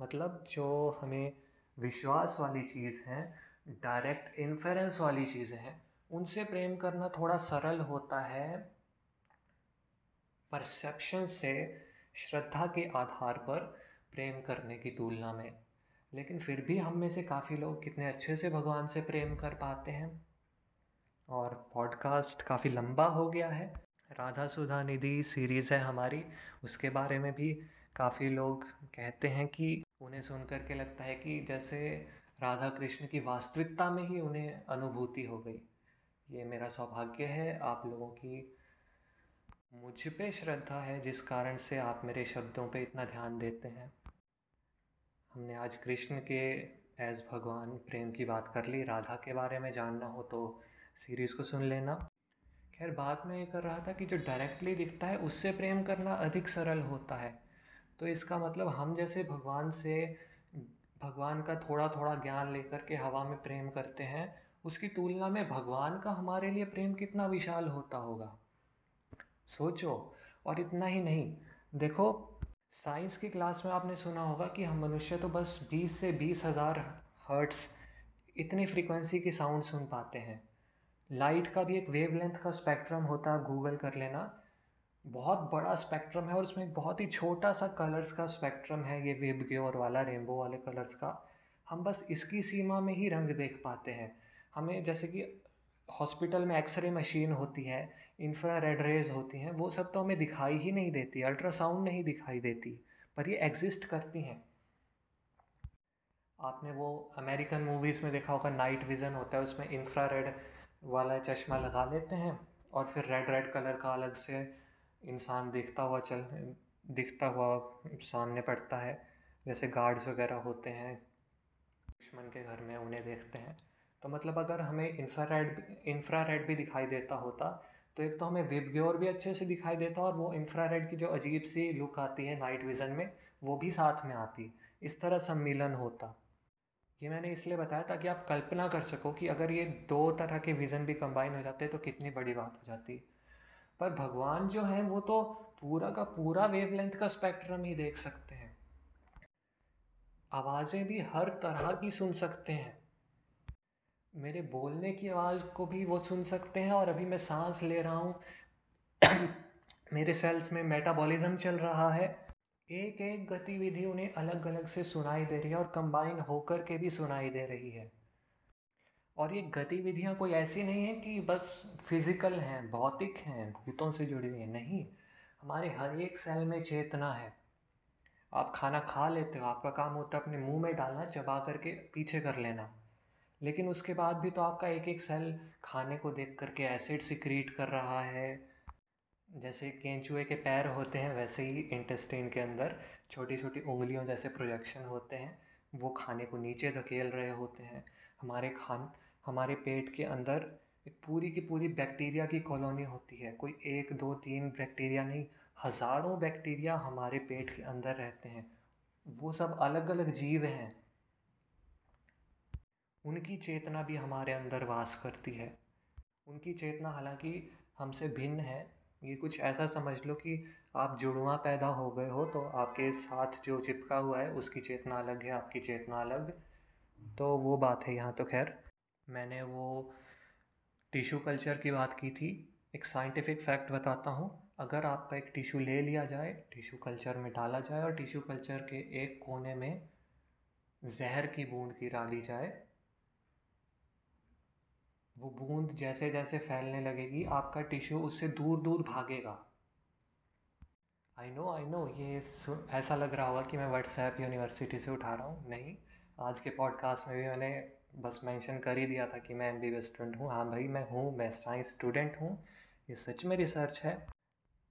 मतलब जो हमें विश्वास वाली चीज़ है डायरेक्ट इन्फेरेंस वाली चीज़ें हैं, उनसे प्रेम करना थोड़ा सरल होता है। परसेप्शन से, श्रद्धा के आधार पर प्रेम करने की तुलना में। लेकिन फिर भी हम में से काफ़ी लोग कितने अच्छे से भगवान से प्रेम कर पाते हैं। और पॉडकास्ट काफ़ी लंबा हो गया है। राधा सुधा निधि सीरीज़ है हमारी। उसके बारे में भी काफ़ी लोग कहते हैं कि उन्हें सुन कर के लगता है कि जैसे राधा कृष्ण की वास्तविकता में ही उन्हें अनुभूति हो गई। ये मेरा सौभाग्य है। आप लोगों की मुझ पे श्रद्धा है, जिस कारण से आप मेरे शब्दों पे इतना ध्यान देते हैं। हमने आज कृष्ण के एज भगवान प्रेम की बात कर ली। राधा के बारे में जानना हो तो सीरीज़ को सुन लेना। खैर बात में ये कर रहा था कि जो डायरेक्टली दिखता है, उससे प्रेम करना अधिक सरल होता है। तो इसका मतलब हम जैसे भगवान से, भगवान का थोड़ा थोड़ा ज्ञान लेकर के हवा में प्रेम करते हैं, उसकी तुलना में भगवान का हमारे लिए प्रेम कितना विशाल होता होगा। सोचो, और इतना ही नहीं। देखो साइंस की क्लास में आपने सुना होगा कि हम मनुष्य तो बस 20 से बीस हज़ार हर्ट्स इतनी फ्रीक्वेंसी की साउंड सुन पाते हैं। लाइट का भी एक वेवलेंथ का स्पेक्ट्रम होता है गूगल कर लेना। बहुत बड़ा स्पेक्ट्रम है और उसमें एक बहुत ही छोटा सा कलर्स का स्पेक्ट्रम है ये वेब ग्योर वाला रेनबो वाले कलर्स का। हम बस इसकी सीमा में ही रंग देख पाते हैं। हमें जैसे कि हॉस्पिटल में एक्सरे मशीन होती है इंफ्रा रेड रेज होती हैं, वो सब तो हमें दिखाई ही नहीं देती अल्ट्रासाउंड नहीं दिखाई देती, पर ये एग्जिस्ट करती हैं। आपने वो अमेरिकन मूवीज़ में देखा होगा नाइट विज़न होता है, उसमें इंफ्रा रेड वाला चश्मा लगा लेते हैं और फिर रेड रेड कलर का अलग से इंसान दिखता हुआ चल, दिखता हुआ सामने पड़ता है। जैसे गार्ड्स वगैरह होते हैं, दुश्मन के घर में उन्हें देखते हैं। तो मतलब अगर हमें इंफ्रारेड इंफ्रारेड भी दिखाई देता होता तो एक तो हमें विबग्योर भी अच्छे से दिखाई देता और वो इंफ्रारेड की जो अजीब सी लुक आती है नाइट विज़न में, वो भी साथ में आती। इस तरह सम्मिलन होता। ये मैंने इसलिए बताया ताकि आप कल्पना कर सको कि अगर ये दो तरह के विज़न भी कंबाइन हो जाते तो कितनी बड़ी बात हो जाती। पर भगवान जो है, वो तो पूरा का पूरा वेवलेंथ का स्पेक्ट्रम ही देख सकते हैं। आवाज़ें भी हर तरह की सुन सकते हैं। मेरे बोलने की आवाज़ को भी वो सुन सकते हैं और अभी मैं सांस ले रहा हूँ। मेरे सेल्स में मेटाबॉलिज्म चल रहा है। एक एक गतिविधि उन्हें अलग अलग से सुनाई दे रही है और कंबाइन होकर के भी सुनाई दे रही है। और ये गतिविधियाँ कोई ऐसी नहीं है कि बस फ़िज़िकल हैं, भौतिक हैं, भूतों से जुड़ी हुई हैं। नहीं, हमारे हर एक सेल में चेतना है। आप खाना खा लेते हो, आपका काम होता है अपने मुँह में डालना, चबा करके पीछे कर लेना। लेकिन उसके बाद भी तो आपका एक एक सेल खाने को देख करके एसिड सिक्रीट कर रहा है। जैसे केंचुए के पैर होते हैं वैसे ही इंटेस्टाइन के अंदर छोटी छोटी उंगलियों जैसे प्रोजेक्शन होते हैं, वो खाने को नीचे धकेल रहे होते हैं। हमारे खान, हमारे पेट के अंदर एक पूरी की पूरी बैक्टीरिया की कॉलोनी होती है। कोई एक, दो, तीन बैक्टीरिया नहीं, हज़ारों बैक्टीरिया हमारे पेट के अंदर रहते हैं। वो सब अलग अलग जीव हैं। उनकी चेतना भी हमारे अंदर वास करती है। उनकी चेतना हालाँकि हमसे भिन्न है ये कुछ ऐसा समझ लो कि आप जुड़वा पैदा हो गए हो तो आपके साथ जो चिपका हुआ है, उसकी चेतना अलग है, आपकी चेतना अलग। तो वो बात है यहाँ तो खैर। मैंने वो टिश्यू कल्चर की बात की थी। एक साइंटिफिक फैक्ट बताता हूँ। अगर आपका एक टिश्यू ले लिया जाए, टिश्यू कल्चर में डाला जाए और टिश्यू कल्चर के एक कोने में जहर की बूंद गिरा दी जाए वो बूंद जैसे जैसे फैलने लगेगी, आपका टिश्यू उससे दूर दूर भागेगा। आई नो आई नो ये ऐसा लग रहा होगा कि मैं व्हाट्सएप यूनिवर्सिटी से उठा रहा हूँ। नहीं, आज के पॉडकास्ट में भी मैंने बस मेंशन कर ही दिया था कि मैं एम बी स्टूडेंट हूँ। हाँ भाई, मैं हूँ, मैं साइंस स्टूडेंट हूँ। ये सच में रिसर्च है।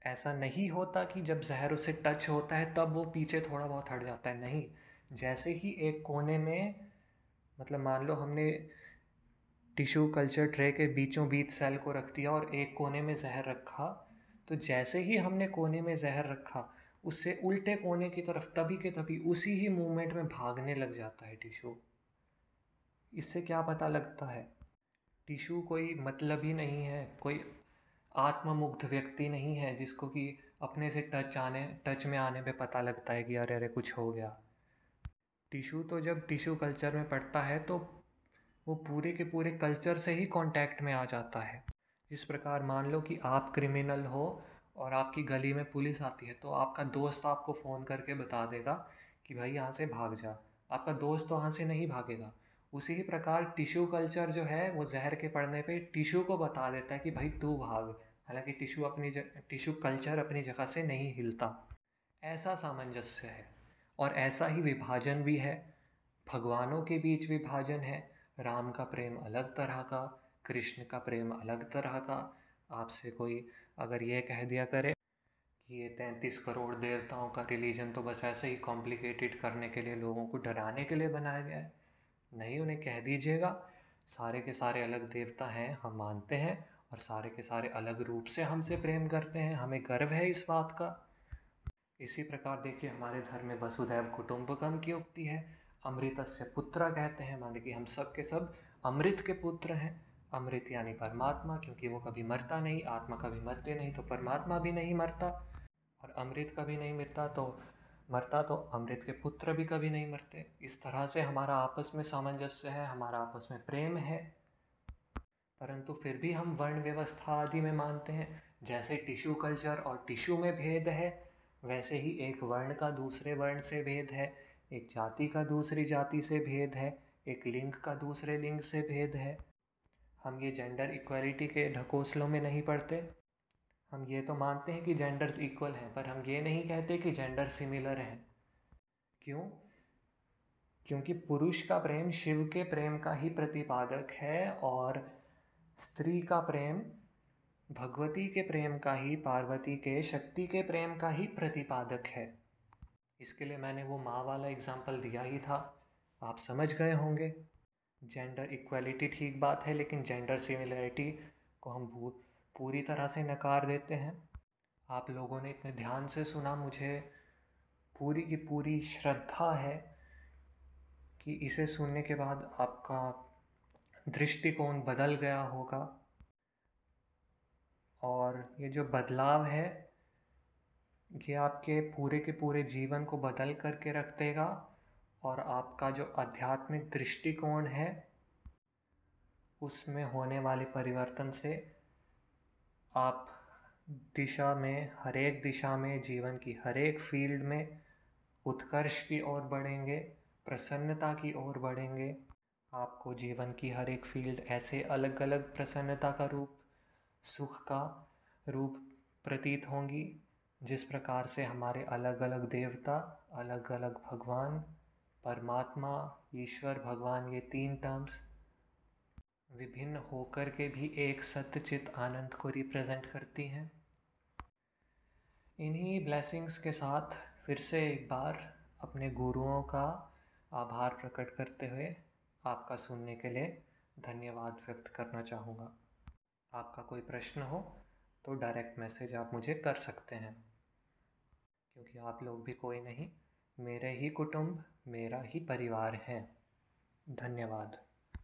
ऐसा नहीं होता कि जब जहर उससे टच होता है, तब वो पीछे थोड़ा बहुत हट जाता है। नहीं, जैसे ही एक कोने में मतलब मान लो हमने टिश्यू कल्चर ट्रे के बीचों बीच सेल को रख दिया और एक कोने में जहर रखा। तो जैसे ही हमने कोने में जहर रखा, उससे उल्टे कोने की तरफ़, तभी के तभी उसी ही मूवमेंट में भागने लग जाता है टिशू इससे क्या पता लगता है? टिशू कोई मतलब ही नहीं है, कोई आत्ममुग्ध व्यक्ति नहीं है जिसको कि अपने से टच आने, टच में आने पे पता लगता है कि अरे अरे कुछ हो गया। टिशू तो जब टिशू कल्चर में पड़ता है तो वो पूरे के पूरे कल्चर से ही कांटेक्ट में आ जाता है। जिस प्रकार मान लो कि आप क्रिमिनल हो और आपकी गली में पुलिस आती है तो आपका दोस्त आपको फ़ोन करके बता देगा कि भाई यहाँ से भाग जा। आपका दोस्त तो वहाँ से नहीं भागेगा। उसी ही प्रकार टिश्यू कल्चर जो है, वो जहर के पड़ने पे टिश्यू को बता देता है कि भाई तू भाग। हालाँकि टिश्यू अपनी टिश्यू कल्चर अपनी जगह से नहीं हिलता। ऐसा सामंजस्य है और ऐसा ही विभाजन भी है। भगवानों के बीच विभाजन है। राम का प्रेम अलग तरह का, कृष्ण का प्रेम अलग तरह का। आपसे कोई अगर ये कह दिया करे कि ये तैंतीस करोड़ देवताओं का रिलीजन तो बस ऐसे ही कॉम्प्लिकेटेड करने के लिए, लोगों को डराने के लिए बनाया गया है। नहीं, उन्हें कह दीजिएगा। सारे के सारे अलग देवता हैं, हम मानते हैं, और सारे के सारे अलग रूप से हमसे प्रेम करते हैं। हमें गर्व है इस बात का। इसी प्रकार देखिए, हमारे धर्म में वसुधैव कुटुंबकम की उक्ति है। अमृत से पुत्र कहते हैं। माने कि हम सब के सब अमृत के पुत्र हैं। अमृत यानी परमात्मा, क्योंकि वो कभी मरता नहीं, आत्मा कभी मरते नहीं तो परमात्मा भी नहीं मरता। और अमृत कभी नहीं मरता तो मरता तो अमृत के पुत्र भी कभी नहीं मरते। इस तरह से हमारा आपस में सामंजस्य है, हमारा आपस में प्रेम है। परंतु फिर भी हम वर्ण व्यवस्था आदि में मानते हैं। जैसे टिश्यू कल्चर और टिश्यू में भेद है, वैसे ही एक वर्ण का दूसरे वर्ण से भेद है। एक जाति का दूसरी जाति से भेद है, एक लिंग का दूसरे लिंग से भेद है। हम ये जेंडर इक्वलिटी के ढकोसलों में नहीं पढ़ते। हम ये तो मानते हैं कि जेंडर्स इक्वल हैं, पर हम ये नहीं कहते कि जेंडर सिमिलर हैं। क्यों? क्योंकि पुरुष का प्रेम शिव के प्रेम का ही प्रतिपादक है और स्त्री का प्रेम भगवती के प्रेम का ही, पार्वती के शक्ति के प्रेम का ही प्रतिपादक है। इसके लिए मैंने वो माँ वाला एग्ज़ाम्पल दिया ही था। आप समझ गए होंगे। जेंडर इक्वलिटी ठीक बात है, लेकिन जेंडर सिमिलरिटी को हम पूरी तरह से नकार देते हैं। आप लोगों ने इतने ध्यान से सुना, मुझे पूरी की पूरी श्रद्धा है कि इसे सुनने के बाद आपका दृष्टिकोण बदल गया होगा। और ये जो बदलाव है ये आपके पूरे के पूरे जीवन को बदल करके रख देगा और आपका जो आध्यात्मिक दृष्टिकोण है, उसमें होने वाले परिवर्तन से आप दिशा में हर एक दिशा में, जीवन की हर एक फ़ील्ड में उत्कर्ष की ओर बढ़ेंगे, प्रसन्नता की ओर बढ़ेंगे। आपको जीवन की हर एक फ़ील्ड ऐसे अलग अलग प्रसन्नता का रूप, सुख का रूप प्रतीत होंगी। जिस प्रकार से हमारे अलग अलग देवता अलग अलग भगवान, परमात्मा, ईश्वर भगवान, ये तीन टर्म्स विभिन्न होकर के भी एक सत्यचित आनंद को रिप्रेजेंट करती हैं। इन्हीं ब्लेसिंग्स के साथ फिर से एक बार अपने गुरुओं का आभार प्रकट करते हुए आपका सुनने के लिए धन्यवाद व्यक्त करना चाहूँगा। आपका कोई प्रश्न हो तो डायरेक्ट मैसेज आप मुझे कर सकते हैं। क्योंकि आप लोग भी कोई नहीं मेरे ही कुटुंब मेरा ही परिवार है। धन्यवाद।